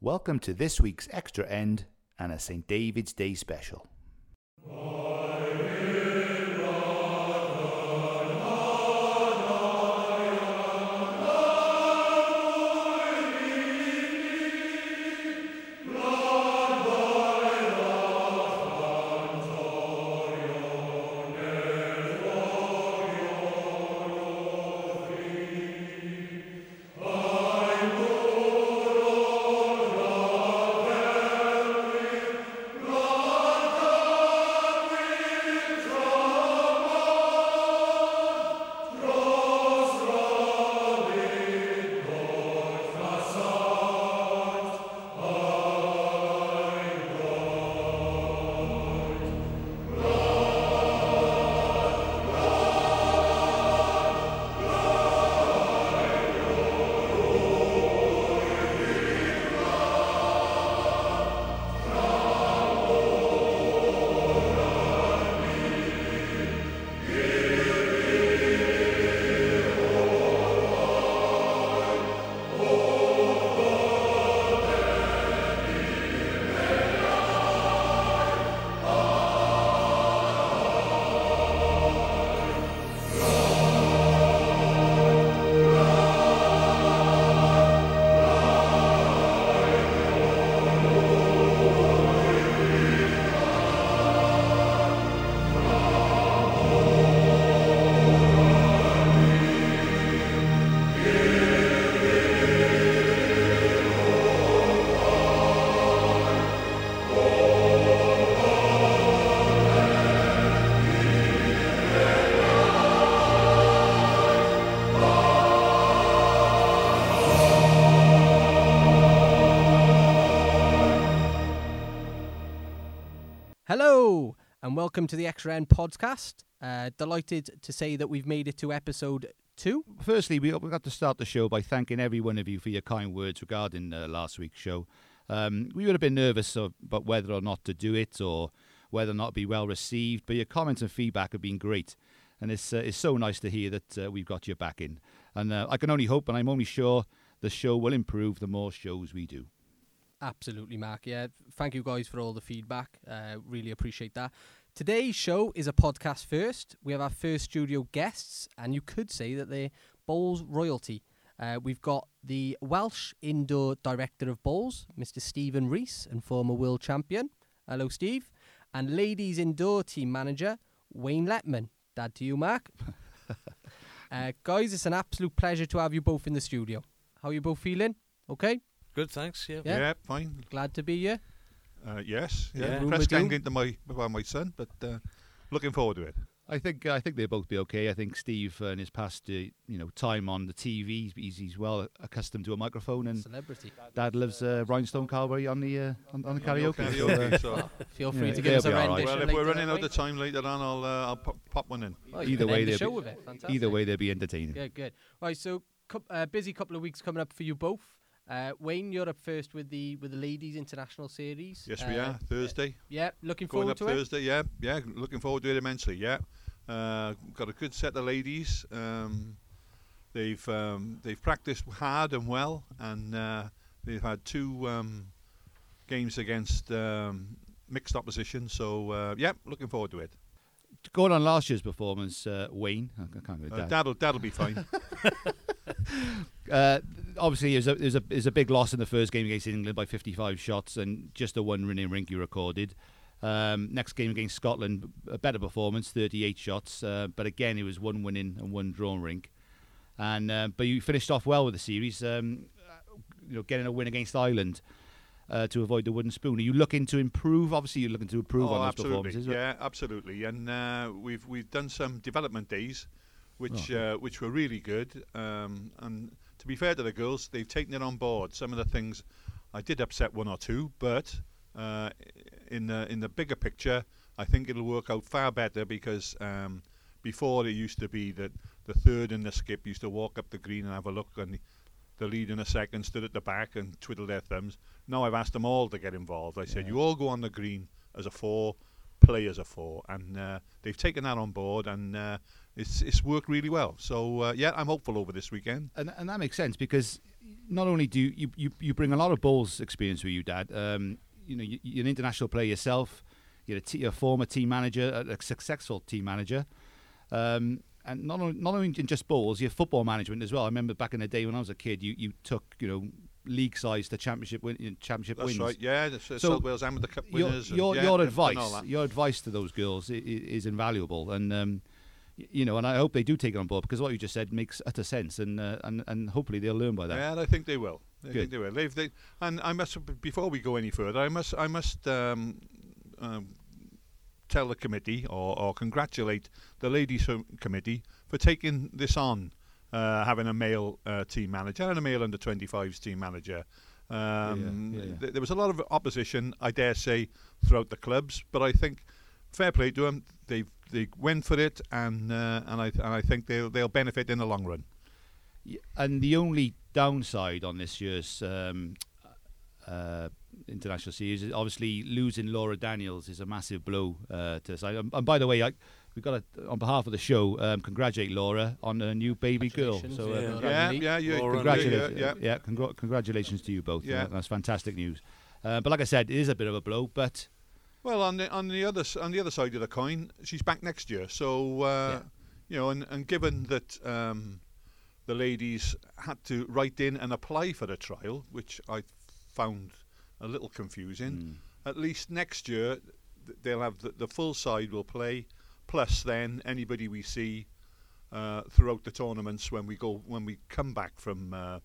Welcome to this week's Extra End and a St. David's Day special. Hello, and welcome to the Extra End podcast. Uh, delighted to say that we've made it to episode two. Firstly, we we got to start the show by thanking every one of you for your kind words regarding uh, last week's show. Um, we would have been nervous about whether or not to do it or whether or not be well received, but your comments and feedback have been great. And it's, uh, it's so nice to hear that uh, we've got your back in. And uh, I can only hope, and I'm only sure, the show will improve the more shows we do. Absolutely, Mark. Yeah, thank you guys for all the feedback. Uh, really appreciate that. Today's show is a podcast first. We have our first studio guests, and you could say that they're Bowls royalty. Uh, we've got the Welsh indoor director of bowls, Mr. Stephen Rees, and former world champion. Hello, Steve. And ladies indoor team manager, Wayne Letman. Dad to you, Mark. uh, guys, it's an absolute pleasure to have you both in the studio. How are you both feeling? Okay? Good, thanks. Yeah. Yeah. Yeah, fine. Glad to be here. Uh, yes, yeah. Yeah. Room Press gang into my well, my son, but uh, looking forward to it. I think I think they'll both be okay. I think Steve, uh, in his past, uh, you know, time on the TV, he's, he's well accustomed to a microphone, and Celebrity. Dad loves uh, Rhinestone Cowboy on the uh, on, on the karaoke. uh, Karaoke, so. Feel free Yeah, to give us a be all right. rendition. well, if we're running out of time later on, I'll uh, I'll pop, pop one in. Oh, you Either way, the they'll show be- with it. Fantastic. either way, they'll be entertaining. Good, good. Right, so cou- uh, busy couple of weeks coming up for you both. Uh, Wayne, you're up first with the with the ladies international series. Yes, we Uh, are Thursday. Yeah, looking Going forward up to it. Thursday. Yeah, yeah. Looking forward to it immensely. Yeah. Uh, got a good set of ladies. Um, they've um, they've practiced hard and well, and uh, they've had two um, games against um, mixed opposition. So uh, yeah, looking forward to it. Going on last year's performance, uh, Wayne. I can't go with Uh, Dad. that'll that'll be fine. Uh, obviously, it was, a, was a, was a big loss in the first game against England by 55 shots and just a one winning rink you recorded. Um, next game against Scotland, a better performance, 38 shots, uh, but again, it was one winning and one drawn rink. And uh, but you finished off well with the series, um, you know, getting a win against Ireland uh, to avoid the wooden spoon. Are you looking to improve? Obviously, you're looking to improve oh, on those absolutely. performances. Yeah, absolutely. And uh, we've we've done some development days, which Oh. uh, which were really good. Um, and to be fair to the girls, they've taken it on board. Some of the things I did upset one or two, but uh, in the in the bigger picture, I think it'll work out far better because um, before it used to be that the third and the skip used to walk up the green and have a look and. The lead in a second stood at the back and twiddled their thumbs. Now I've asked them all to get involved. I said, "You all go on the green as a four, play as a for, and uh, they've taken that on board, and uh, it's it's worked really well. So uh, yeah, I'm hopeful over this weekend. And, and that makes sense because not only do you, you, you bring a lot of bowls experience with you, Dad. Um, you know, you, you're an international player yourself. You're a, t- you're a former team manager, a, a successful team manager. Um, and not only, not only in just bowls, your football management as well. I remember back in the day when I was a kid, you, you took you know league size to championship win, championship That's wins. right. Yeah, the So, South Wales Amateur Cup Your winners. and- your, yeah, your and- and all advice your advice to those girls is, is invaluable, and um, you know, and I hope they do take it on board because what you just said makes utter sense, and uh, and and hopefully they'll learn by that. Yeah, and I think they will. I Good. think they will. They've, they, and I must before we go any further, I must I must um, um, tell the committee or, or congratulate the ladies com- committee for taking this on, uh, having a male uh, team manager and a male under 25s team manager. Um, yeah, yeah. th- there was a lot of opposition, I dare say, throughout the clubs, but I think fair play to them. They they went for it, and uh, and I and I think they'll they'll benefit in the long run. And the only downside on this year's um, uh, international series is obviously losing Laura Daniels is a massive blow uh, to the side. And, and by the way, I, we've got to, on behalf of the show, um, congratulate Laura on her new baby girl. Congratulations, So, uh, Yeah, yeah, yeah. Laura, congratulations, Yeah, yeah. congr- congratulations to you both. Yeah. That's fantastic news. Uh, but like I said, it is a bit of a blow, but Well, on the on the other on the other side of the coin, she's back next year. So uh, Yeah. you know, and, and given that um, the ladies had to write in and apply for the trial, which I found a little confusing. mm, At least next year, they'll have the, the full side will play, plus then anybody we see uh, throughout the tournaments when we go when we come back from uh,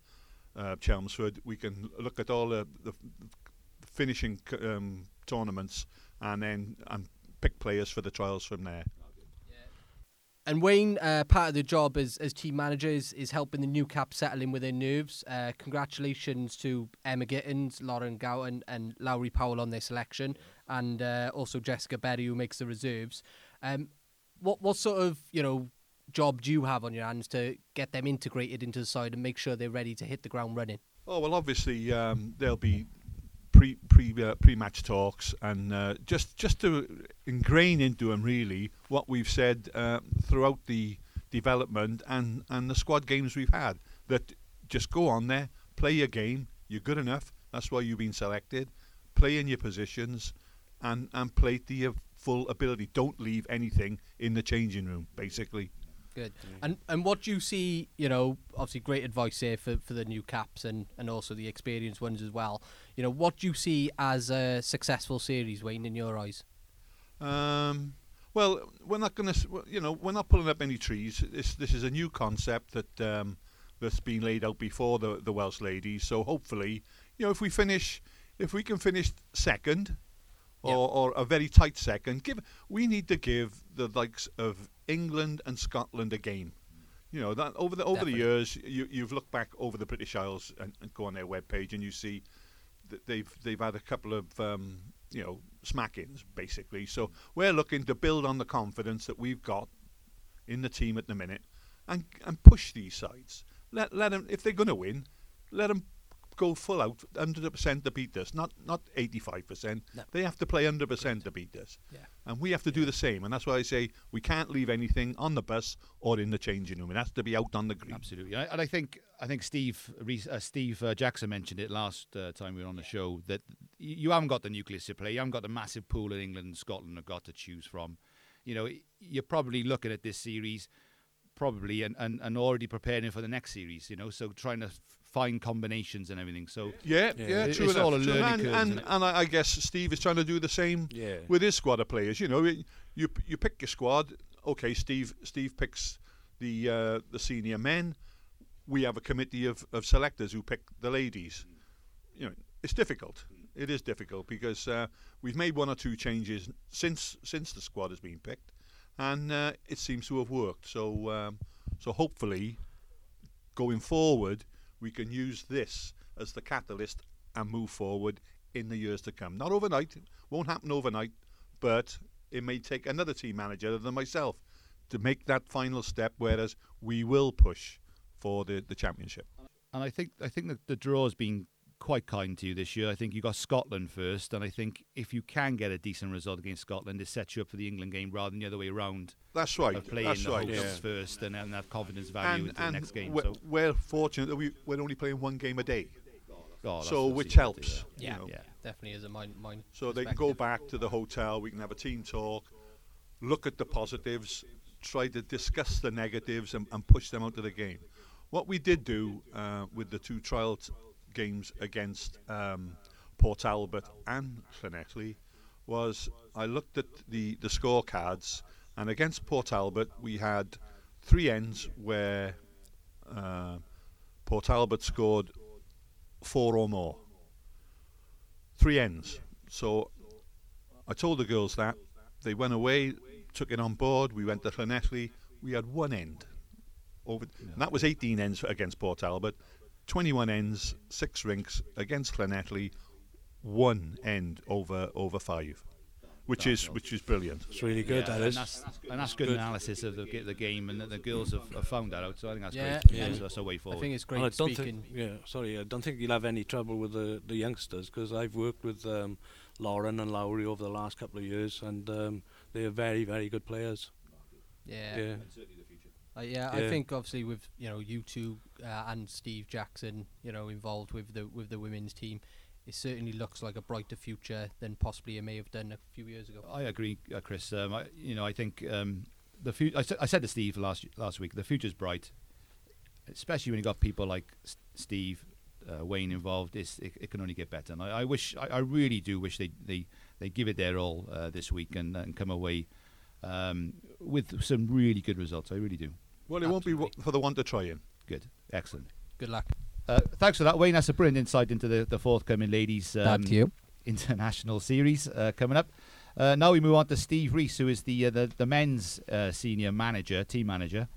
uh, Chelmsford, we can look at all the, the finishing um, tournaments and then and pick players for the trials from there. And Wayne, uh, part of the job as, as team manager is, is helping the new cap settle in with their nerves. Uh, congratulations to Emma Gittins, Lauren Gowan, and Lowry Powell on their selection, and uh, also Jessica Berry who makes the reserves. Um, what what sort of you know job do you have on your hands to get them integrated into the side and make sure they're ready to hit the ground running? Oh well, obviously um, there'll be pre pre uh, pre match talks and uh, just just to ingrain into them really what we've said uh, throughout the development and and the squad games we've had. That just go on there, play your game. You're good enough. That's why you've been selected. Play in your positions, and and play to your full ability. Don't leave anything in the changing room. Basically. Good. And and what do you see, you know, obviously great advice here for, for the new caps and, and also the experienced ones as well. You know, what do you see as a successful series, Wayne, in your eyes? Um, well, we're not going to, you know, we're not pulling up any trees. This this is a new concept that um, that's been laid out before the the Welsh ladies. So hopefully, you know, if we finish, if we can finish second, or, Yeah. or a very tight second, give we need to give the likes of England and Scotland a game. You know that over the over Definitely. the years, you you've looked back over the British Isles and, and go on their webpage and you see they've they've had a couple of um, you know smackings basically. So we're looking to build on the confidence that we've got in the team at the minute, and and push these sides. Let let them if they're going to win, let them go full out, hundred percent to beat us. Not not eighty five percent. No. They have to play hundred percent to beat us. Yeah. And we have to do the same. And that's why I say we can't leave anything on the bus or in the changing room. It has to be out on the green. Absolutely, and I- and I think I think Steve uh, Steve uh, Jackson mentioned it last uh, time we were on the show that you haven't got the nucleus to play. You haven't got the massive pool in England and Scotland have got to choose from. You know, you're probably looking at this series, probably and, and, and already preparing for the next series. You know, so trying to f- find combinations and everything. So Yeah, Yeah. yeah, It- true it's enough. all a learning and, curve, and, and I I guess Steve is trying to do the same Yeah. with his squad of players. You know, you you, you pick your squad. Okay, Steve Steve picks the uh, the senior men. We have a committee of, of selectors who pick the ladies. You know, it's difficult. It is difficult because uh, we've made one or two changes since since the squad has been picked, and uh, it seems to have worked. So um, so hopefully, going forward, we can use this as the catalyst and move forward in the years to come. Not overnight, won't happen overnight, but it may take another team manager than myself to make that final step. Whereas we will push for the, the championship. and I think I think that the draw has been quite kind to you this year. I think you got Scotland first, and I think if you can get a decent result against Scotland, it sets you up for the England game rather than the other way around That's right. of playing That's the right. yeah. first and, and have confidence value And, into the next game. we're, so, we're fortunate that we, we're only playing one game a day, oh, so which helps. yeah. Yeah. You know. Yeah. Definitely is a mine. mine So they can go back to the hotel. We can have a team talk, look at the positives, try to discuss the negatives, and, and push them out of the game. What we did do uh, with the two trial t- games against um, Port Talbot and Llanelli was I looked at the, the scorecards, and against Port Talbot we had three ends where uh, Port Talbot scored four or more. Three ends. So I told the girls that. They went away, took it on board. We went to Llanelli. We had one end. Over, and that was 18 ends against Port Talbot, 21 ends, six rinks against Llanelli, one end over over five, which is which is brilliant. It's really good. Yeah, that and is. that's, and that's good, Good. analysis of the, the game, and that the girls have, have found that out. So I think that's Yeah, great. yeah. That's, that's a way I think it's great I don't speaking. think, yeah, sorry, I don't think you'll have any trouble with the, the youngsters because I've worked with um, Lauren and Lowry over the last couple of years, and um, they are very, very good players. yeah. Yeah, Uh, yeah, I think obviously with you know you two uh, and Steve Jackson, you know, involved with the with the women's team, it certainly looks like a brighter future than possibly it may have done a few years ago. I agree, uh, Chris. Um, I, you know, I think um, the fu- I, I said to Steve last last week, the future's bright, especially when you got people like S- Steve, uh, Wayne involved. It's, it, it can only get better. And I, I wish, I, I really do wish they they, they give it their all uh, this week and, and come away um, with some really good results. I really do. Well, it won't be for the one to try in. Good, excellent. Good luck. Uh, thanks for that, Wayne. That's a brilliant insight into the, the forthcoming ladies um, to you. international series uh, coming up. Uh, now we move on to Steve Rees, who is the uh, the, the men's uh, senior manager, team manager.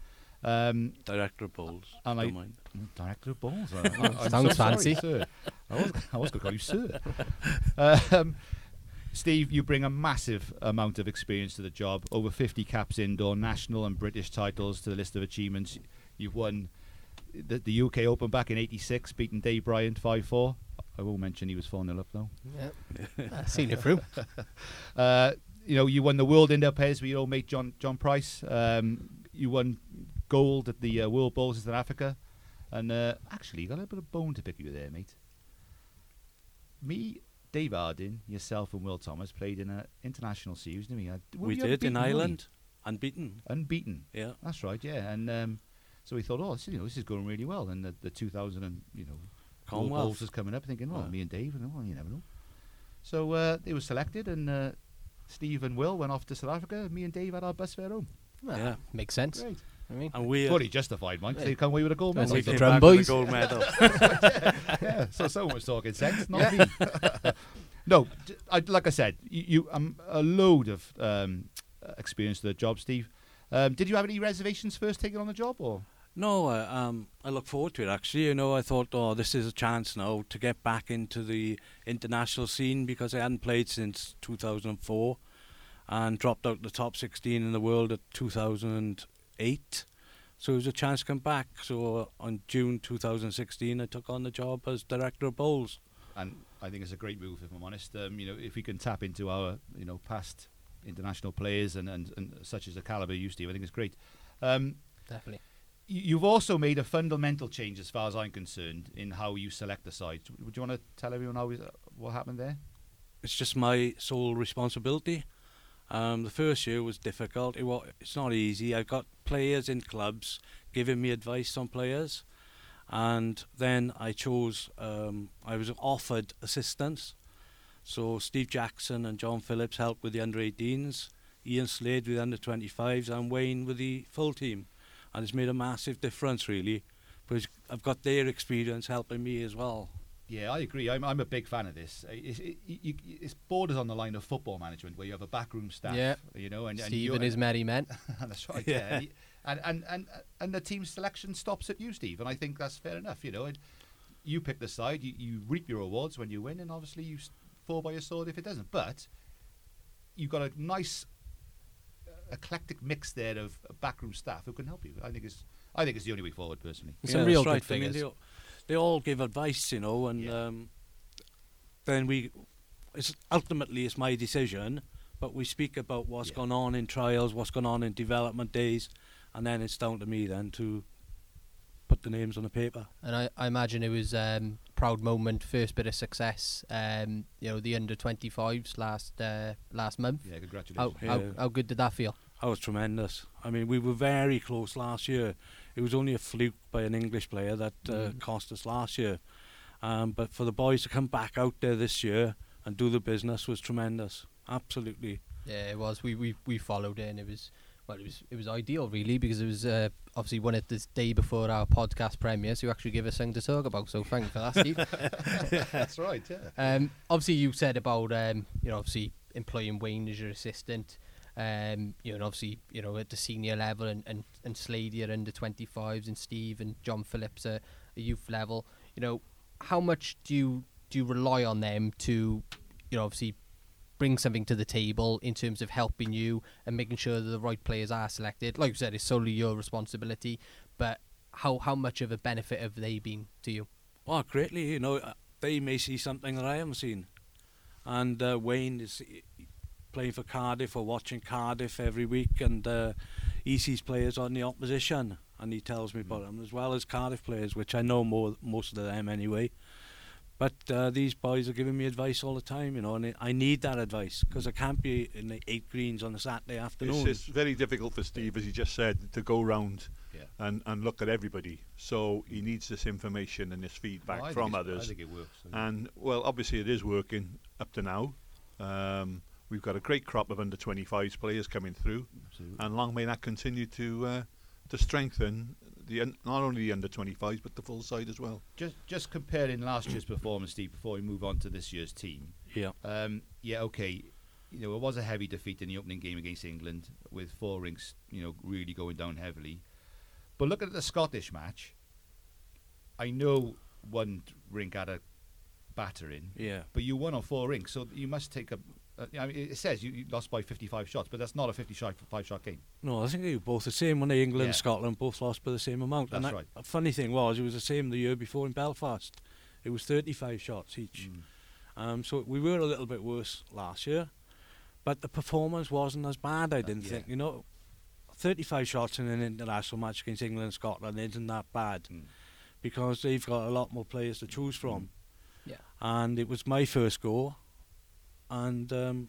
Um, director of balls. And don't I- mind. director of balls. I, I, Sounds so sorry, fancy. sir. I was, I was going to call you sir. um, Steve, you bring a massive amount of experience to the job. Over 50 caps indoor, national and British titles to the list of achievements. You've won the, the UK Open back in '86, beating Dave Bryant 5-4. I won't mention he was 4 0 up though. Yeah. I've seen it through. Uh, you know, you won the World Indoor Pairs with your old mate John John Price. Um, you won gold at the uh, World Bowls in South Africa, and uh, actually, you got a little bit of bone to pick with you there, mate. Me, Dave Arden, yourself, and Will Thomas played in an international series, didn't we? Uh, we we did unbeaten, in weren't we? Ireland, unbeaten. unbeaten. Yeah, That's right, yeah. And um, so we thought, oh, this, is- you know, this is going really well. And the, the 2000 and you know, World Bowls Commonwealth. was coming up, thinking, well, Yeah. me and Dave, and well, you never know. So uh, they were selected, and uh, Steve and Will went off to South Africa. Me and Dave had our bus fare home. Well, Yeah. Makes sense. Great. I mean, And we, Fully justified, Mike. Yeah. They come away with a gold medal. we like the came drum back with a gold medal. yeah, so someone was talking sense, not me. no, j- I, like I said, you, you um, a load of um, uh, experience to the job, Steve. Um, did you have any reservations first taking on the job, or No, uh, um, I look forward to it actually. You know, I thought, oh, this is a chance now to get back into the international scene because I hadn't played since 2004 and dropped out the top 16 in the world at 2008. So it was a chance to come back. So uh, on June 2016, I took on the job as director of bowls. and I think it's a great move if I'm honest. Um, you know, if we can tap into our you know past international players and, and, and such as the caliber you, Steve, I think it's great. Um, definitely. you've also made a fundamental change, as far as I'm concerned, in how you select the sides. Would you want to tell everyone how we, what happened there? it's just my sole responsibility. Um, the first year was difficult. It wa- it's not easy. I've got players in clubs giving me advice on players, and then I chose. Um, I was offered assistance, so Steve Jackson and John Phillips helped with the under 18s, Ian Slade with the under 25s, and Wayne with the full team, and it's made a massive difference really. Because I've got their experience helping me as well. Yeah, I agree. I'm, I'm a big fan of this. It's, it, you, it's borders on the line of football management, where you have a backroom staff. Yeah. you know, and, and Steve you're- and his merry men. that's right. Yeah. Yeah, and, and and and and the team selection stops at you, Steve, and I think that's fair enough. You know, and you pick the side, you, you reap your rewards when you win, and obviously you fall by your sword if it doesn't. But you've got a nice uh, eclectic mix there of uh, backroom staff who can help you. I think it's I think it's the only way forward, personally. Some Yeah, real that's good right. I mean, figures. They, all- give advice, you know, and Yeah. um, then we, it's ultimately it's my decision. But we speak about what's Yeah. gone on in trials, what's gone on in development days, and then it's down to me then to put the names on the paper. And I, I imagine it was um, proud moment, first bit of success. Um, you know, the under 25s last uh, last month. Yeah, congratulations. how Yeah. how good did that feel? That was tremendous. I mean, we were very close last year. It was only a fluke by an English player that uh, Mhm. cost us last year. Um, but for the boys to come back out there this year and do the business was tremendous. Absolutely. Yeah, it was. We we we followed it, and it was well, it was it was ideal really because it was uh, obviously one of the day before our podcast premiere, so you actually give us something to talk about. So thank you for that, Steve. That's right. Yeah. Um, obviously, you said about um, you know obviously employing Wayne as your assistant. Um, you know, and obviously, you know, at the senior level, and and Ian Slade are under twenty fives, and Steve and John Phillips are a youth level. You know, how much do you do you rely on them to, you know, obviously bring something to the table in terms of helping you and making sure that the right players are selected? Like you said, it's solely your responsibility, but how how much of a benefit have they been to you? Well, greatly. You know, uh, they may see something that I haven't seen. And uh, Wayne is playing for Cardiff or watching Cardiff every week, and uh, he sees players on the opposition, and he tells me about them as well as Cardiff players, which I know more most of them anyway. But uh, these boys are giving me advice all the time, you know, and I need that advice because I can't be in the eight greens on a Saturday It's, afternoon. it's very difficult for Steve, as he just said, to go round Yeah. and, and look at everybody. So he needs this information and this feedback No, I think from others. I think it works. And well, obviously it is working up to now. Um, we've got a great crop of under 25s players coming through, Absolutely. and long may that continue to uh, to strengthen the un- not only the under 25s but the full side as well. Just just comparing last year's performance, Steve, before we move on to this year's team. yeah, Um, yeah, okay. You know, it was a heavy defeat in the opening game against England, with four rinks, you know, really going down heavily. But look at the Scottish match. I know one rink had a battering, yeah. but you won on four rinks, so you must take a. Uh, I mean, it says you, you lost by 55 shots, but that's not a 55 shot game. No, I think they were both the same when they England Yeah. and Scotland both lost by the same amount. and That's that- right. A funny thing was, it was the same the year before in Belfast. It was 35 shots each. Mm. Um, so we were a little bit worse last year, but the performance wasn't as bad. I didn't yeah. think. You know, 35 shots in an international match against England and Scotland isn't that bad Mm. because they've got a lot more players to choose from. Yeah. And it was my first go, and um,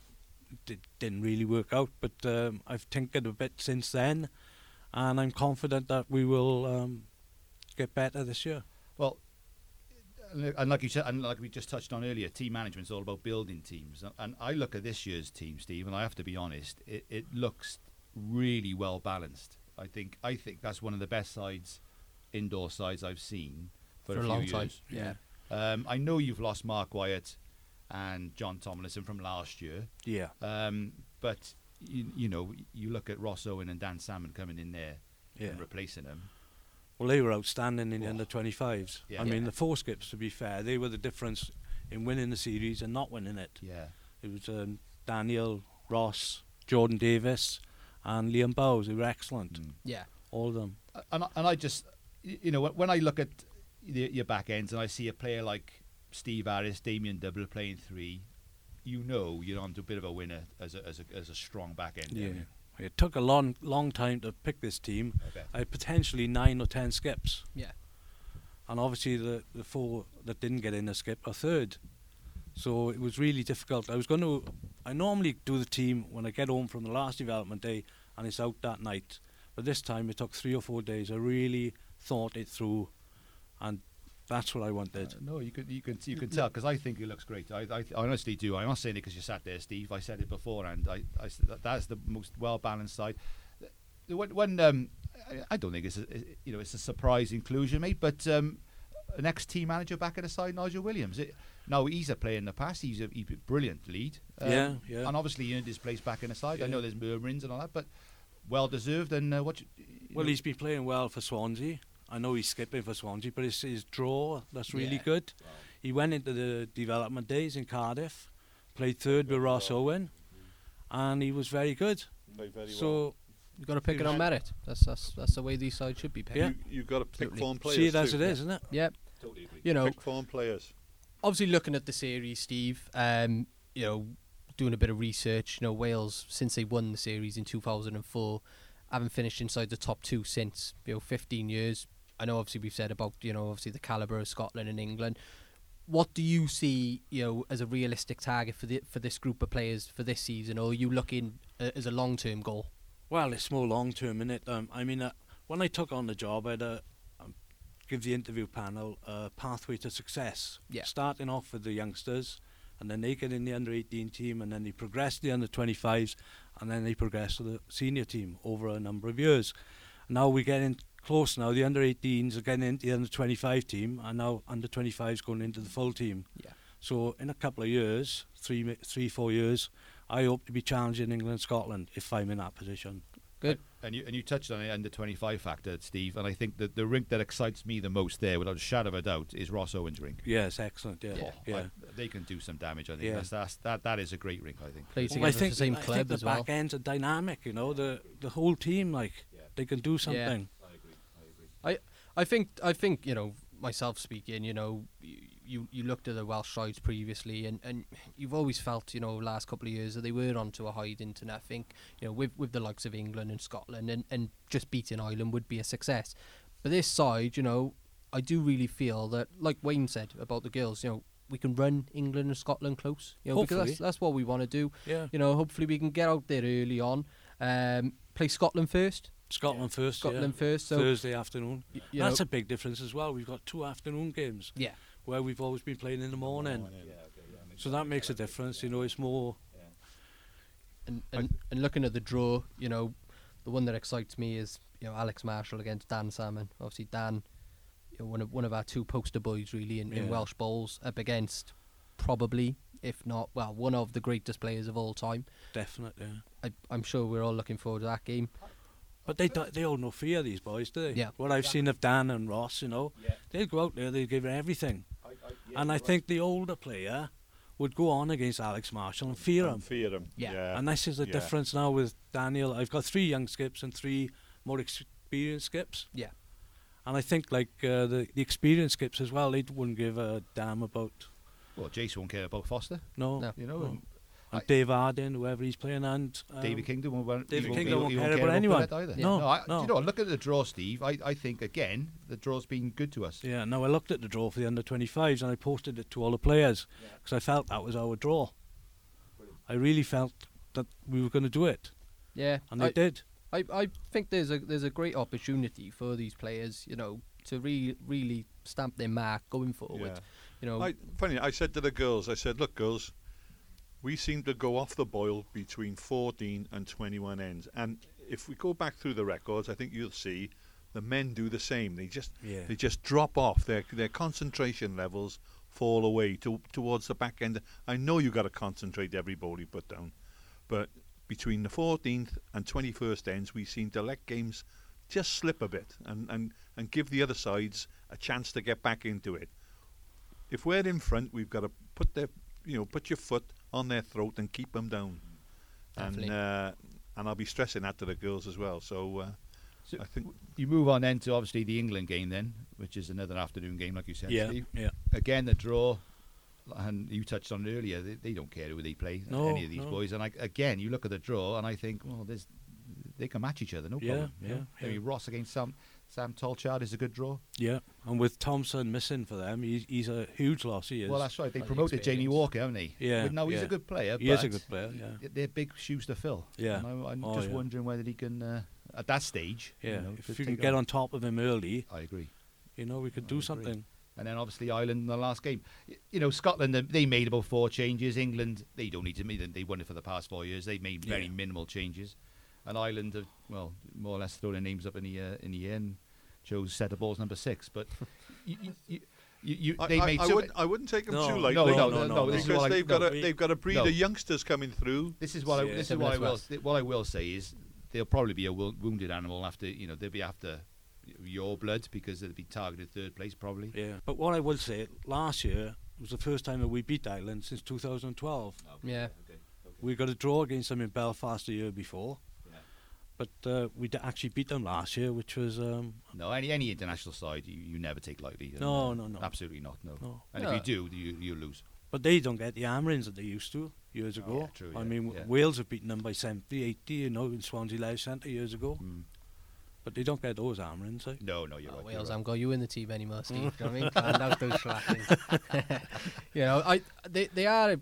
it didn't really work out. But um, I've tinkered a bit since then, and I'm confident that we will um, get better this year. Well, and and like you said, and like we just touched on earlier, team management is all about building teams. And- And I look at this year's team, Steve, and I have to be honest, it, it looks really well balanced. I think I think that's one of the best sides, indoor sides I've seen for, For a few long years. time, yeah. Um, I know you've lost Mark Wyatt and John Tomlinson from last year, Yeah. um, but you, you know you look at Ross Owen and Dan Salmon coming in there Yeah. and replacing them. Well, they were outstanding in the under 25s. Yeah. I mean, Yeah. the four skips, to be fair, they were the difference in winning the series and not winning it. Yeah. It was um, Daniel, Ross, Jordan Davis, and Liam Bowes. They were excellent, Mm. Yeah. all of them. and I- and I just you know when- when I look at the, your back ends and I see a player like Steve Harris, Damien Double playing three, you know you're onto a bit of a winner as a as a, as a strong back end. Yeah. It took a long, long time to pick this team. I. I had potentially nine or ten skips, Yeah. and obviously the, the four that didn't get in the skip are third. So it was really difficult. I was going to. I normally do the team when I get home from the last development day, and it's out that night. But this time it took three or four days. I really thought it through, and that's what I wanted. Uh, no, you can you can you can tell because I think he looks great. I, I honestly do. I'm not saying it because you sat there, Steve. I said it beforehand. I, I s- that- that's the most well balanced side. When, when um, I, I don't think it's a, you know it's a surprise inclusion, mate. But um, an ex team manager back at the side, Nigel Williams. It, no, he's a player in the past. He's a, he's a brilliant lead. Um, Yeah, yeah. And obviously he earned his place back in the side. I know there's murmurings and all that, but well deserved. And uh, what? You, you Well, know, he's been playing well for Swansea. I know he's skipping for Swansea, but it's his draw that's really Yeah. good. He went into the development days in Cardiff, played third with Ross Owen, and he was very good. Very so You've got to pick it on merit. That's that's that's the way these sides should be picked. Yeah. You, you've got to pick Absolutely. form players. see it as too. it is, isn't it? Yeah. totally agree. You know, Pick form players. obviously looking at the series, Steve, um, you know, doing a bit of research, you know, Wales since they won the series in 2004, haven't finished inside the top two since, you know, 15 years. I know obviously we've said about, you know, obviously the calibre of Scotland and England. What do you see, you know, as a realistic target for the for this group of players for this season, or are you looking uh, as a long term goal? Well, it's more long term, isn't it? Um, I mean, uh, when I took on the job, I'd uh, um, give the interview panel a pathway to success. Yeah. Starting off with the youngsters, and then they get in the under 18 team, and then they progress to the under 25s, and then they progress to the senior team over a number of years. Now we're getting close now. The under 18s are getting into the under 25 team, and now under 25s going into the full team. Yeah. So in a couple of years, three, mi- three, four years, I hope to be challenging England, Scotland if I'm in that position. Good. And you and you touched on the under twenty five factor, Steve. And I think that the rink that excites me the most there, without a shadow of a doubt, is Ross Owen's rink. Yes, excellent. Yeah, Yeah. yeah. I- they can do some damage. I think Yeah. that's, that's that that is a great rink. I think. Plays Well, I think the same I club think the as well. back ends are dynamic. You know, the the whole team like they can do something. I think I think you know myself speaking. You know, you you looked at the Welsh sides previously, and, and you've always felt you know last couple of years that they were onto a hide into. And I think you know with with the likes of England and Scotland, and, and just beating Ireland would be a success. But this side, you know, I do really feel that, like Wayne said about the girls, you know, we can run England and Scotland close. You know, because Hopefully. that's that's what we want to do. Yeah, You know, hopefully we can get out there early on. Um, play Scotland first. Scotland first. Scotland yeah. first. So Thursday afternoon. y- That's know, a big difference as well. We've got two afternoon games yeah. where we've always been playing in the morning. So that makes a difference. You know, it's more. And, and and looking at the draw, you know, the one that excites me is you know Alex Marshall against Dan Salmon. Obviously, Dan, you know, one of one of our two poster boys really in, in Welsh bowls up against probably, if not, well, one of the greatest players of all time. Definitely. I, I'm sure we're all looking forward to that game. But they do- they all no fear these boys, do they? Yeah. What I've seen of Dan and Ross, you know, they go out there, they give it everything. and I think the older player would go on against Alex Marshall and fear him. Fear him. Yeah. Yeah. And this is the Yeah. difference now with Daniel. I've got three young skips and three more experienced skips. Yeah. And I think like uh, the the experienced skips as well, they wouldn't give a damn about Well, Jace won't care about Foster. no, No. You know, no. And and I- Dave Arden, whoever he's playing, and um, David Kingdom won't, won't, David he won't, Kingdom he won't, won't he care won't about anyone. Burnett either. No, I, no. You know, look at the draw, Steve. I, I think again the draw's been good to us. Yeah, no, I looked at the draw for the under 25s and I posted it to all the players because I felt that was our draw. I really felt that we were going to do it, Yeah, and they I, did. I, I think there's a there's a great opportunity for these players, you know, to re- really stamp their mark going forward. Yeah. You know, I, funny, I said to the girls, I said, look, girls, we seem to go off the boil between 14 and 21 ends. And if we go back through the records, I think you'll see the men do the same. They just Yeah. they just drop off. Their their concentration levels fall away to, towards the back end. I know you've got to concentrate every ball you put down, but between the 14th and 21st ends, we seem to let games just slip a bit and, and, and give the other sides a chance to get back into it. If we're in front, we've got to put their, you know, put your foot on their throat and keep them down. Definitely. And uh, and I'll be stressing that to the girls as well. So, uh, So I think you move on then to obviously the England game then, which is another afternoon game, like you said, Yeah, Steve. yeah. Again, the draw, and you touched on it earlier. They, they don't care who they play. No, any of these no. boys. And I, again, you look at the draw, and I think, well, there's they can match each other, no Yeah, problem. you yeah, I yeah. mean, Ross against Sam Sam Tolchard is a good draw. Yeah, and with Thompson missing for them, he's, he's a huge loss. He is. Well, that's right. They Well, the promoted Jamie. Walker, haven't they? Yeah, But no, he's yeah. a good player. he is a good player. Yeah, They're big shoes to fill. Yeah. And I, I'm Oh, just yeah. wondering whether he can, uh, at that stage, yeah. you know, if you can get on top of him early, I agree. you know, we could I do agree. something. And then obviously Ireland in the last game. You know, Scotland they- they made about four changes. England they don't need to make. They won it for the past four years. They've made very Yeah. minimal changes. And island have well more or less thrown their names up in the uh, in the end. and chose set of balls number six. But you, you, you, you, you I, they I, made I so wouldn't I wouldn't take them No, too lightly. no, no, no, no, no, no, no. This is because what they've no, got a we- they've got a breed no. of youngsters coming through. This is what I this is what I will what I will say is they'll probably be a wounded animal after you know they'll be after your blood because they'll be targeted third place probably. Yeah, but what I would say, last year was the first time that we beat Ireland since 2012. yeah, We got a draw against them in Belfast the year before. But uh, we d- actually beat them last year, which was um, No, any any international side you, you never take lightly. No, uh, no, no. Absolutely not. No. no. And Yeah. if you do, you you lose. But they don't get the hammering that they used to years Oh, ago. yeah, true, I yeah, mean, yeah. Wales have beaten them by 70, 80, you know, in Swansea Live Centre years ago. Mm. But they don't get those hammerings. Eh? No, no, you're Oh, right. Wales, you're right. haven't got you in the team anymore, Steve. you know what I mean? Hand out those slackers. you know, I they they are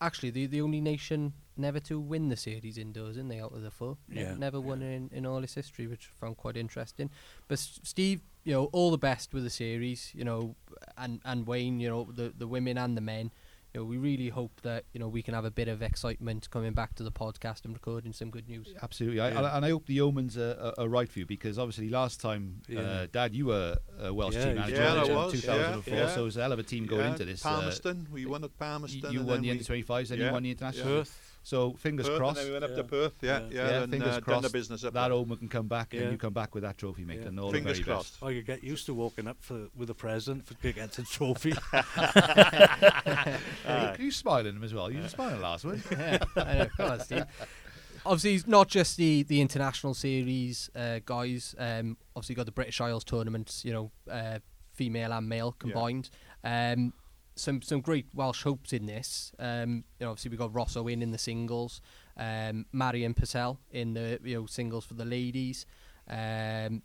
actually the the only nation never to win the series indoors, and they out of the four. Ne- Yeah, never won yeah. in in all his history, which I found quite interesting. But S- Steve, you know, all the best with the series. You know, and and Wayne, you know, the the women and the men. You know, we really hope that you know we can have a bit of excitement coming back to the podcast and recording some good news. Absolutely, I, Yeah. and I hope the omens are, are, are right for you because obviously last time, Yeah. uh, Dad, you were a Welsh Yeah, team manager Yeah, in was, 2004, yeah, so it was a hell of a team going Yeah, into this. uh, Palmerston, we won at Palmerston. you and won then the under 25s and yeah, you won the international. Perth. So fingers Perth, crossed And then we went up Yeah. to Perth, yeah, Yeah. yeah, Yeah, and fingers uh, done crossed the business up that there. omen can come back Yeah. and you come back with that trophy, mate. Yeah. And all Fingers the very crossed. I could get used to walking up for, with a present for getting a trophy. best. Yeah, you, you smiling at him as well. You were smiling last one. yeah, I know. Come on, Steve. Obviously, it's not just the the international series, uh, guys. Um, obviously, got the British Isles tournaments. You know, uh, female and male combined. Um, some some great Welsh hopes in this. Um, you know, obviously we got Rosso in in the singles. Um, Marion Purcell in the you know singles for the ladies. Um,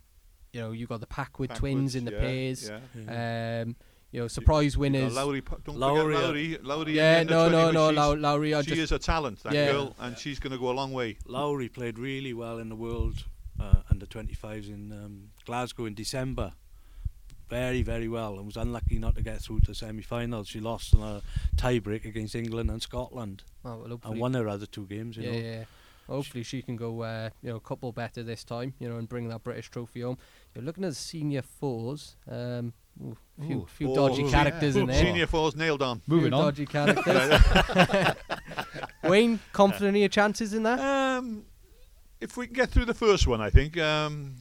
you know, you got the Packwood twins in the yeah, pairs. Yeah. Um, you know, surprise You know, winners. Lowry, don't Lowry, uh, forget Lowry. Lowry yeah, no, 20, no, no, she's- Lowry. I She just is a talent, that Yeah. girl, and she's going to go a long way. Lowry played really well in the World uh, Under 25s in um, Glasgow in December. Very, very well, and was unlucky not to get through to the semi-finals. She lost in a tie-break against England and Scotland, oh, well, hopefully and won her other two games. You yeah, know, yeah. Hopefully she can go, uh, you know, a couple better this time, you know, and bring that British trophy home. You're looking at the senior fours. Um, ooh, few, Ooh. few Oh, dodgy yeah. characters in there. Senior four's nailed on. Moving few on. Dodgy characters. Wayne, confident in your chances in that? Um, if we can get through the first one, I think um,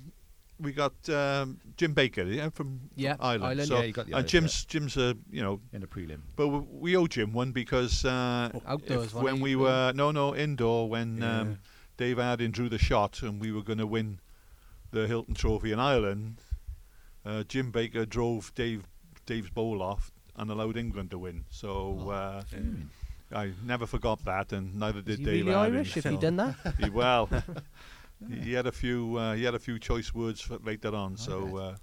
we got um, Jim Baker yeah, from Yeah, Ireland. Ireland. So, Yeah, you got the and Irish, Jim's Jim's a you know, in the prelim. but w- we owe Jim one because uh, Outdoors, if- when he? we were no no indoor when Yeah. um, Dave Harding drew the shot and we were going to win the Hilton Trophy in Ireland, uh, Jim Baker drove Dave Dave's bowl off and allowed England to win. So Oh, uh. I never forgot that, and neither Is did he Dave really. Irish if he so- done that? he, well, he had a few. Uh, he had a few choice words for later on. So, uh,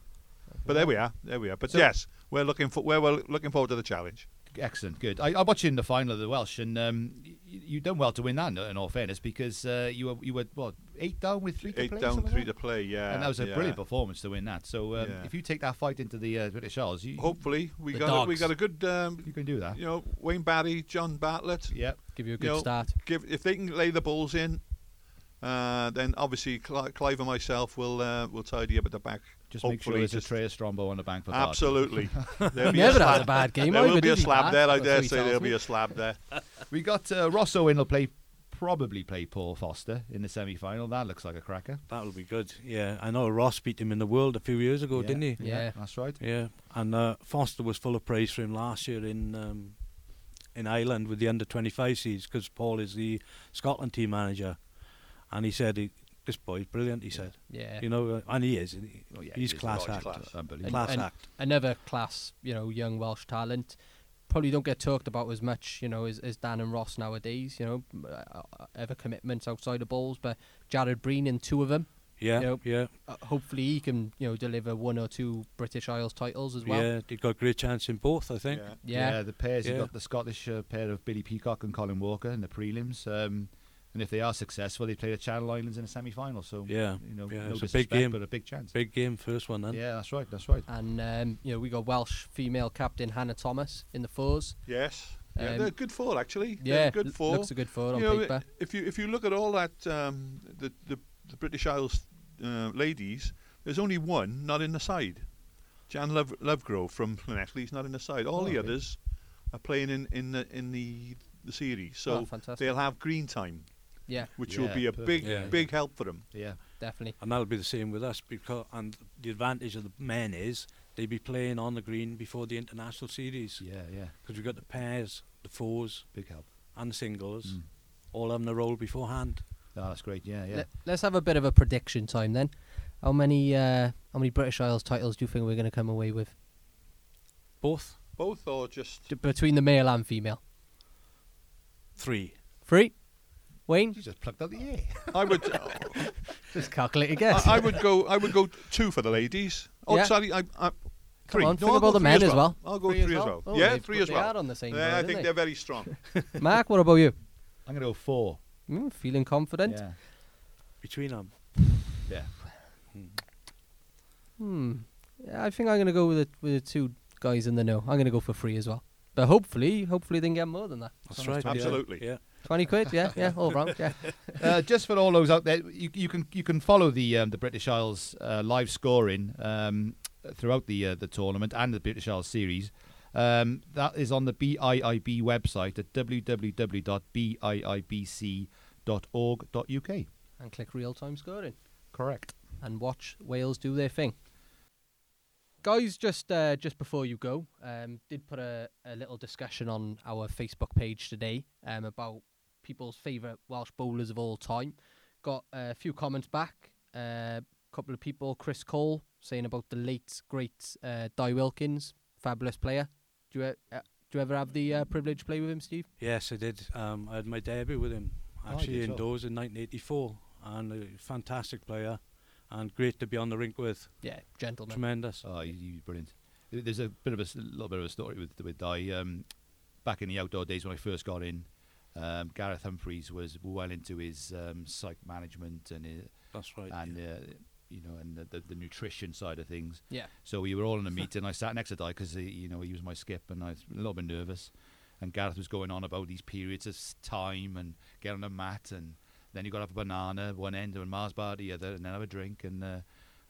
but there we are. There we are. But So- yes, we're looking for. We're well, looking forward to the challenge. Excellent, good. I, I watched you in the final of the Welsh, and um, you, you done well to win that. In all fairness, because uh, you were you were what eight down with three to Eight play, down, three like to play. Yeah, and that was a yeah. brilliant performance to win that. So um, Yeah. if you take that fight into the uh, British Isles, you Hopefully, we got a, we got a good. Um, you can do that. you know, Wayne Barry, John Bartlett. Yeah, Give you a You good know, start. Give if they can lay the balls in, uh, then obviously Cli- Clive and myself will uh, will tidy up at the back. just make sure there's a just- tray of Strongbow on the bank for Barty. Absolutely. There'll be Never a had a bad game. There will be a did slab there. I That's dare say there'll be a slab there. We got uh, Rosso in. Will play probably play Paul Foster in the semi-final. That looks like a cracker. that'll be good. Yeah, I know Ross beat him in the World a few years ago, Yeah, didn't he? Yeah. that's right. Yeah, and uh, Foster was full of praise for him last year in um, in Ireland with the under 25 seeds because Paul is the Scotland team manager, and he said he, this boy's brilliant. He said, Yeah. you know, uh, and he is. He- Oh, yeah, he's he is. class act, class. Unbelievable. And- class and- act. another class, you know, young Welsh talent. Probably don't get talked about as much, you know, as, as Dan and Ross nowadays. You know, m- uh, uh, ever commitments outside of balls, but Jared Breen in two of them. Yeah, you know, yeah, Uh, hopefully, he can, you know, deliver one or two British Isles titles as well. yeah. They got a great chance in both, I think. Yeah. Yeah, the pairs. You Yeah. got the Scottish uh, pair of Billy Peacock and Colin Walker in the prelims. Um, and if they are successful, they play the Channel Islands in a semi-final. So Yeah, you know, yeah, no it's a big game. but a big chance. Big game, first one then. Yeah, that's right. That's right. and um, you know, we got Welsh female captain Hannah Thomas in the fours. Yes. Yeah, Um, they're a good four actually. Yeah, they're good l- four. looks a good four on you know, paper. if you if you look at all that um, the, the the British Isles uh, ladies, there's only one not in the side. Jan Love, Lovegrove from Llanelli's not in the side. All Oh, the okay. others are playing in in the in the the series, so oh, they'll have green time, Yeah, which Yeah, will be a perfect. big Yeah. big help for them. Yeah, definitely. And that'll be the same with us because and the advantage of the men is they be playing on the green before the international series yeah, yeah. because we've got the pairs, the fours, Big help. and the singles Mm. all having a role beforehand. Oh, that's great. Yeah, yeah. Let, let's have a bit of a prediction time then. How many uh, how many British Isles titles do you think we're going to come away with Both Both or just D- between the male and female? three. Three. Wayne, You just plucked out the air. I would just calculate a guess. I, I would go I would go two for the ladies. Oh, Yeah. sorry, I, I Come on, No, think about the men as well. I'll go three, as well. Oh, yeah, three as well. they well. are on the same. Yeah, boat, I think they? they're very strong. Mark, what about you? I'm going to go four. Mm, feeling confident? Yeah. Between them. Yeah. Hmm. Yeah, I think I'm going to go with the, with the two guys in the know. I'm going to go for free as well. But hopefully, hopefully they can get more than that. That's Sounds right. Absolutely. Yeah. 20 quid, yeah, yeah, all round, yeah. uh, just for all those out there, you, you can you can follow the um, the British Isles uh, live scoring um, throughout the uh, the tournament and the British Isles series. Um, that is on the BIIB website at www.biibc.org.uk. And click real time scoring. Correct. and watch Wales do their thing. Guys, just uh, just before you go, um, did put a, a little discussion on our Facebook page today um, about people's favourite Welsh bowlers of all time. Got a few comments back. A uh, couple of people, Chris Cole, saying about the late great uh, Dai Wilkins, fabulous player. Do you, uh, do you ever have the uh, privilege to play with him, Steve? Yes, I did. Um, I had my debut with him Oh, actually so. indoors in 1984, and a fantastic player, and great to be on the rink with. Yeah, gentleman. Tremendous. Oh, he, he's brilliant. There's a bit of a s- little bit of a story with with Dai. Um, back in the outdoor days when I first got in, um, Gareth Humphreys was well into his um, psych management and uh, That's right. and uh, you know and the, the, the nutrition side of things. Yeah. So we were all in a meeting. I sat next to Dai because you know he was my skip, and I was a little bit nervous. And Gareth was going on about these periods of time and get on a mat, and then you got to have a banana one end and Mars bar the other, and then have a drink. And uh, I'm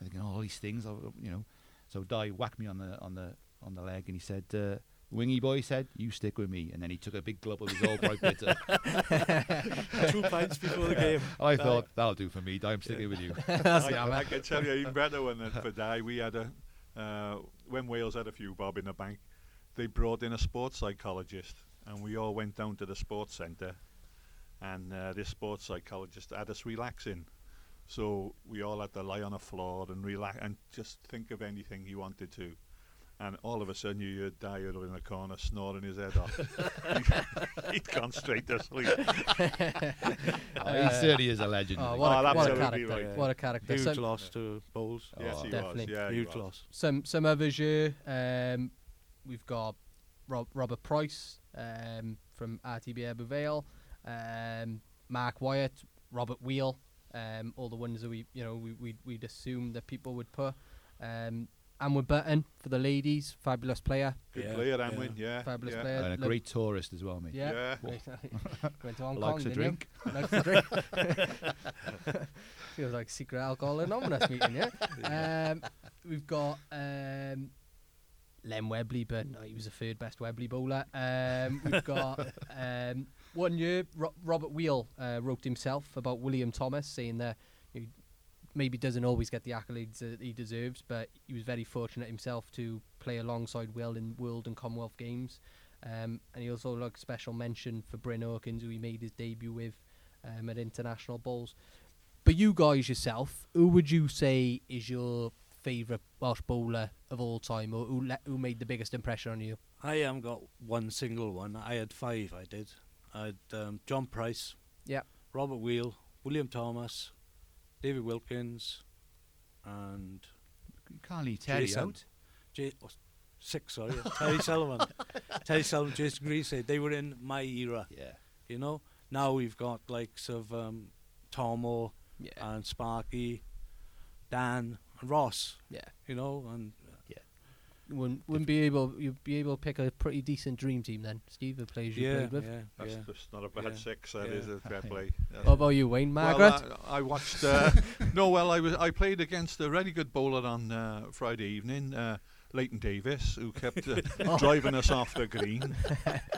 thinking, oh, all these things, you know. So Dai whacked me on the on the on the leg, and he said. Uh, Wingy boy said, "You stick with me," and then he took a big gulp of his old bright bitter. Two pints before the game. I thought that'll do for me. Dai, I'm sticking with you. I. I can tell you even better when for Dai we had a uh, when Wales had a few bob in the bank, they brought in a sports psychologist, and we all went down to the sports centre, and uh, this sports psychologist had us relaxing. So we all had to lie on a floor and relax and just think of anything you wanted to. And all of a sudden you heard Dai in the corner snoring his head off. He- He'd gone straight to sleep. Oh, he certainly is a legend. Oh, what, Oh, a, what a character! right. What a character! Huge Some, loss to bowls. yes, Oh, he definitely. was. Yeah, he Huge was. loss. some some others here. Um, we've got Rob, Robert Price um, from RTB Ebbw Vale, um, Mark Wyatt, Robert Weale, um, all the ones that we you know we we'd, we'd assume that people would put. Um, Anwen Butten for the ladies, fabulous player, Good Yeah, player, yeah. Anwen. Yeah, fabulous yeah. player. and a Lo- great tourist as well, mate. Yeah. Yeah. Went to Hong Kong. Likes a drink. You? Likes a drink. Feels like secret alcohol anonymous meeting, yeah. Um, we've got um, Len Webley, but no, he was the third best Webley bowler. Um, we've got um, one year Ro- Robert Weale uh, wrote himself about William Thomas, saying that he maybe doesn't always get the accolades that he deserves, but he was very fortunate himself to play alongside Will in World and Commonwealth games. Um, and he also like special mention for Bryn Hawkins, who he made his debut with um, at international bowls. But you guys yourself, who would you say is your favourite Welsh bowler of all time, or who le- who made the biggest impression on you? I haven't got one single one. I had five. I did. I had um, John Price. Yep. Robert Weale, William Thomas, David Wilkins, and You can't leave Terry Jason. out. J- oh, six. Sorry, Terry Sullivan. Terry Sullivan, Jason Greasy. They were in my era. Yeah. You know. Now we've got likes of um, Tomo Yeah, and Sparky, Dan and Ross. yeah. You know, and wouldn't, wouldn't be able you'd be able to pick a pretty decent dream team then, Steve, the players you yeah, played with. yeah, That's yeah. just not a bad Yeah. six. That Yeah. is a fair play. That's- What about you, Wayne? Margaret? Well, I, I watched. Uh, no, well, I was. I played against a really good bowler on uh, Friday evening, uh, Leighton Davis, who kept uh, Oh. driving us off the green.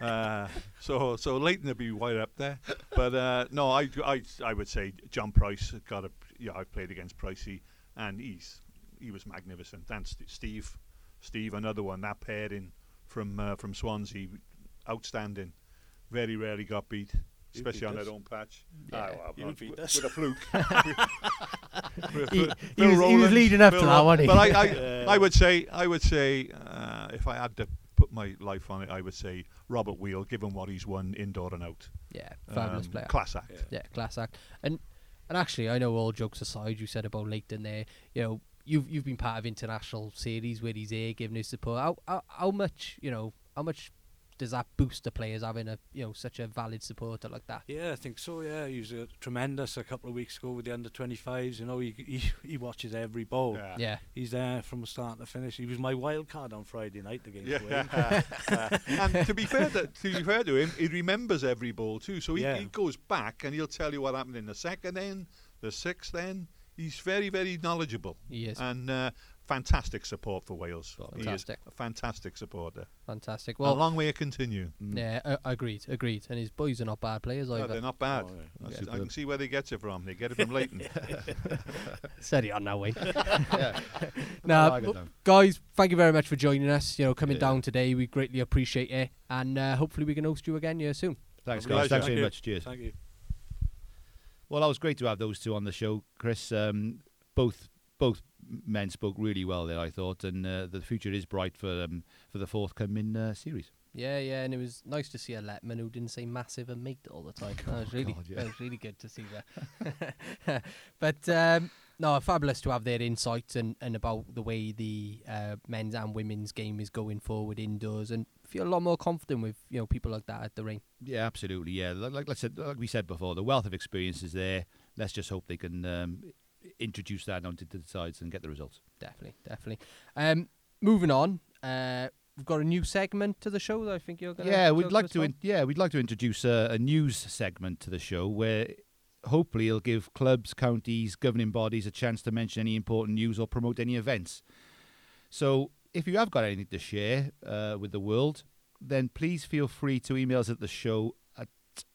Uh, so, so Leighton would be right up there. But uh, no, I, I, I would say John Price got a. Yeah, I played against Pricey, and he's he was magnificent. And St- Steve, Steve, another one. That pairing from uh, from Swansea, outstanding. Very rarely got beat. Especially on us. their own patch. Yeah. Ah, well, You with, beat with- us. with a fluke. He- he Phil was- he was leading up to that, wasn't he? But I, I, Yeah. I would say, I would say, uh, if I had to put my life on it, I would say Robert Weale, given what he's won indoor and out. Yeah, fabulous Um, player. Class act. Yeah. Yeah, class act. And and actually, I know all jokes aside, you said about Leighton there. You know, you've you've been part of international series where he's there giving his support. How, how how much you know? How much does that boost the players having a you know such a valid supporter like that? Yeah, I think so. Yeah, he was uh, tremendous a couple of weeks ago with the under 25s. You know, he he, he watches every ball. Yeah. Yeah, He's there from start to finish. He was my wild card on Friday night against Wales. Yeah. and to be fair to, to be fair to him, he remembers every ball too. So he, Yeah. he goes back and he'll tell you what happened in the second end, the sixth end. He's very, very knowledgeable. he is And uh, fantastic support for Wales. Fantastic. He is a fantastic supporter. fantastic. Well, a long way to continue. yeah, uh, agreed, agreed. And his boys are not bad players No, either. they're not bad. Oh, yeah. I can see where they get it from. They get it from Leighton. Steady on that way. yeah. Now, I got them. guys, thank you very much for joining us. You know, coming Yeah. down today, we greatly appreciate it, and uh, hopefully we can host you again here soon. Thanks, guys. Thanks Thank very you. much. Cheers. Thank you. Well, that was great to have those two on the show, Chris. Um, both both men spoke really well there, I thought, and uh, the future is bright for um, for the forthcoming uh, series. Yeah, yeah, and it was nice to see a Letman who didn't say massive and mate all the time. That was really, God, yeah. that was really good to see that. but um, no, fabulous to have their insights and, and about the way the uh, men's and women's game is going forward indoors, and feel a lot more confident with you know people like that at the ring. Yeah, absolutely. Yeah, like, like I said, like we said before, the wealth of experience is there. Let's just hope they can um, introduce that onto the sides and get the results. Definitely, definitely. Um, moving on, uh, we've got a new segment to the show that I think you're going. Yeah, we'd like to. In, yeah, we'd like to introduce a, a news segment to the show where hopefully it'll give clubs, counties, governing bodies a chance to mention any important news or promote any events. So, if you have got anything to share uh, with the world, then please feel free to email us at the show at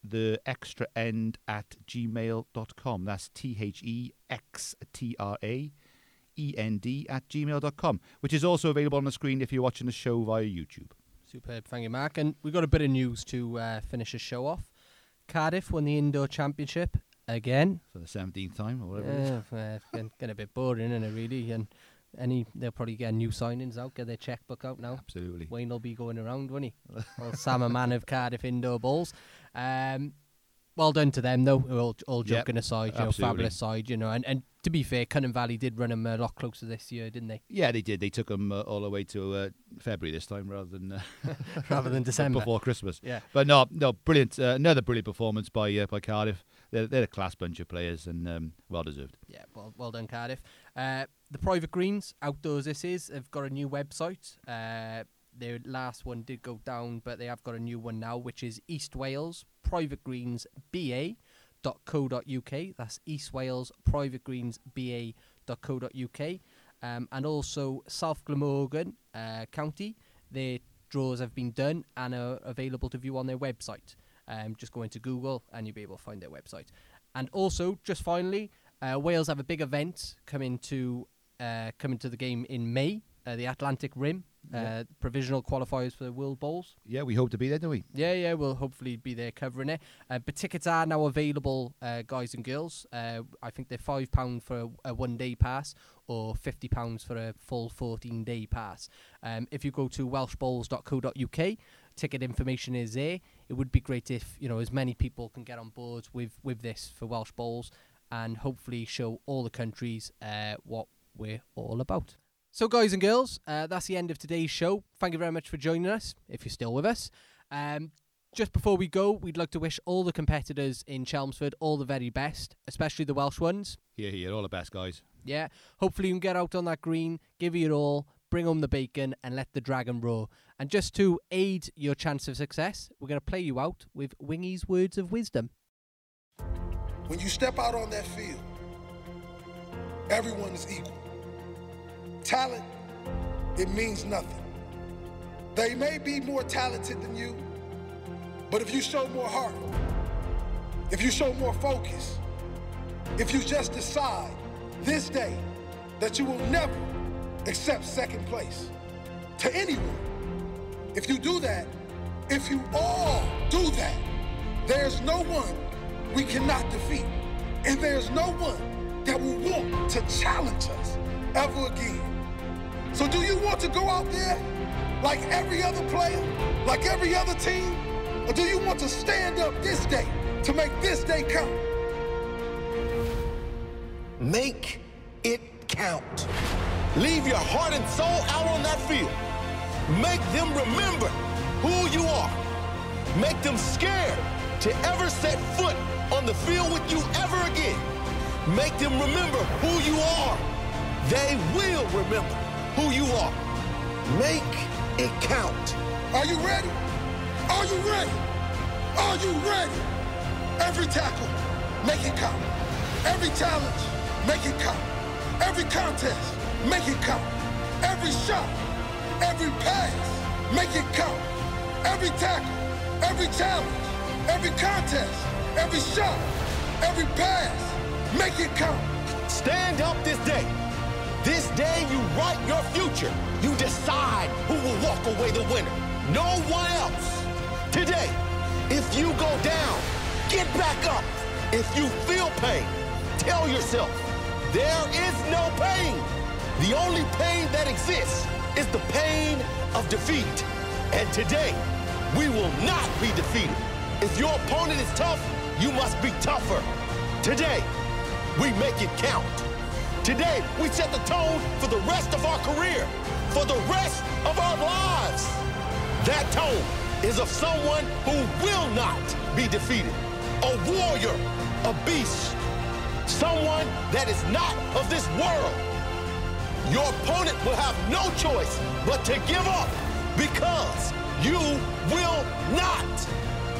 the extra end at gmail.com. That's T H E X T R A E N D at gmail.com, which is also available on the screen if you're watching the show via YouTube. Superb, thank you, Mark. And we've got a bit of news to uh, finish the show off. Cardiff won the indoor championship again. For the 17th time or whatever it is. Yeah, uh, it's getting, getting a bit boring, isn't it, really? And any they'll probably get new signings out, get their checkbook out now. Absolutely. Wayne will be going around, won't he? well, Sam, a man of Cardiff indoor balls. Um, well done to them, though. All, all Yep, joking aside, you know, fabulous side, you know. And, and to be fair, Cynon Valley did run them a lot closer this year, didn't they? Yeah, they did. They took them uh, all the way to uh, February this time rather than uh, Rather than December. before Christmas. Yeah. But no, no, brilliant. Uh, another brilliant performance by uh, by Cardiff. They're, they're a class bunch of players and um, well deserved. Yeah, well, well done, Cardiff. Uh, the Private Greens Outdoors, this is, have got a new website. Uh, their last one did go down, but they have got a new one now, which is East Wales Private Greens BA. .co.uk. That's East Wales Private Greens BA.co.uk. Um, and also South Glamorgan uh, County. Their draws have been done and are available to view on their website. Um, just go into Google and you'll be able to find their website. And also, just finally, uh, Wales have a big event coming to uh, coming to the game in May, uh, the Atlantic Rim, uh, Yeah. provisional qualifiers for the World Bowls. Yeah, we hope to be there, don't we? Yeah, yeah, we'll hopefully be there covering it. Uh, but tickets are now available, uh, guys and girls. Uh, I think they're five pound for a, a one day pass, or fifty pounds for a full fourteen day pass. Um, if you go to welshbowls.co.uk, ticket information is there. It would be great if you know as many people can get on board with with this for Welsh Bowls, and hopefully show all the countries uh, what we're all about. So, guys and girls, uh, that's the end of today's show. Thank you very much for joining us, if you're still with us. Um, just before we go, we'd like to wish all the competitors in Chelmsford all the very best, especially the Welsh ones. Yeah, here, all the best, guys. Yeah, hopefully you can get out on that green, give it your all, bring home the bacon, and let the dragon roar. And just to aid your chance of success, we're going to play you out with Wingy's words of wisdom. When you step out on that field, everyone is equal. Talent, it means nothing. They may be more talented than you, but if you show more heart, if you show more focus, if you just decide this day that you will never accept second place to anyone, if you do that, if you all do that, There's no one we cannot defeat. And there's no one that will want to challenge us ever again. So do you want to go out there like every other player, like every other team? Or do you want to stand up this day to make this day count? Make it count. Leave your heart and soul out on that field. Make them remember who you are. Make them scared to ever set foot on the field with you ever again. Make them remember who you are. They will remember who you are. Make it count. Are you ready? Are you ready? Are you ready? Every tackle, make it count. Every challenge, make it count. Every contest, make it count. Every shot, every pass, make it count. Every tackle, every challenge, every contest, every shot, every pass, make it count. Stand up this day. This day you write your future. You decide who will walk away the winner. No one else. Today, if you go down, get back up. If you feel pain, tell yourself, there is no pain. The only pain that exists is the pain of defeat. And today, we will not be defeated. If your opponent is tough, you must be tougher. Today, we make it count. Today, we set the tone for the rest of our career, for the rest of our lives. That tone is of someone who will not be defeated. A warrior, a beast, someone that is not of this world. Your opponent will have no choice but to give up because you will not.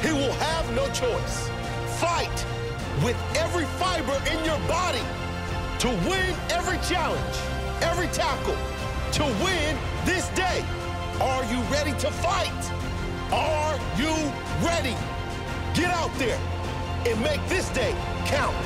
He will have no choice. Fight with every fiber in your body to win every challenge, every tackle, to win this day. Are you ready to fight? Are you ready? Get out there and make this day count.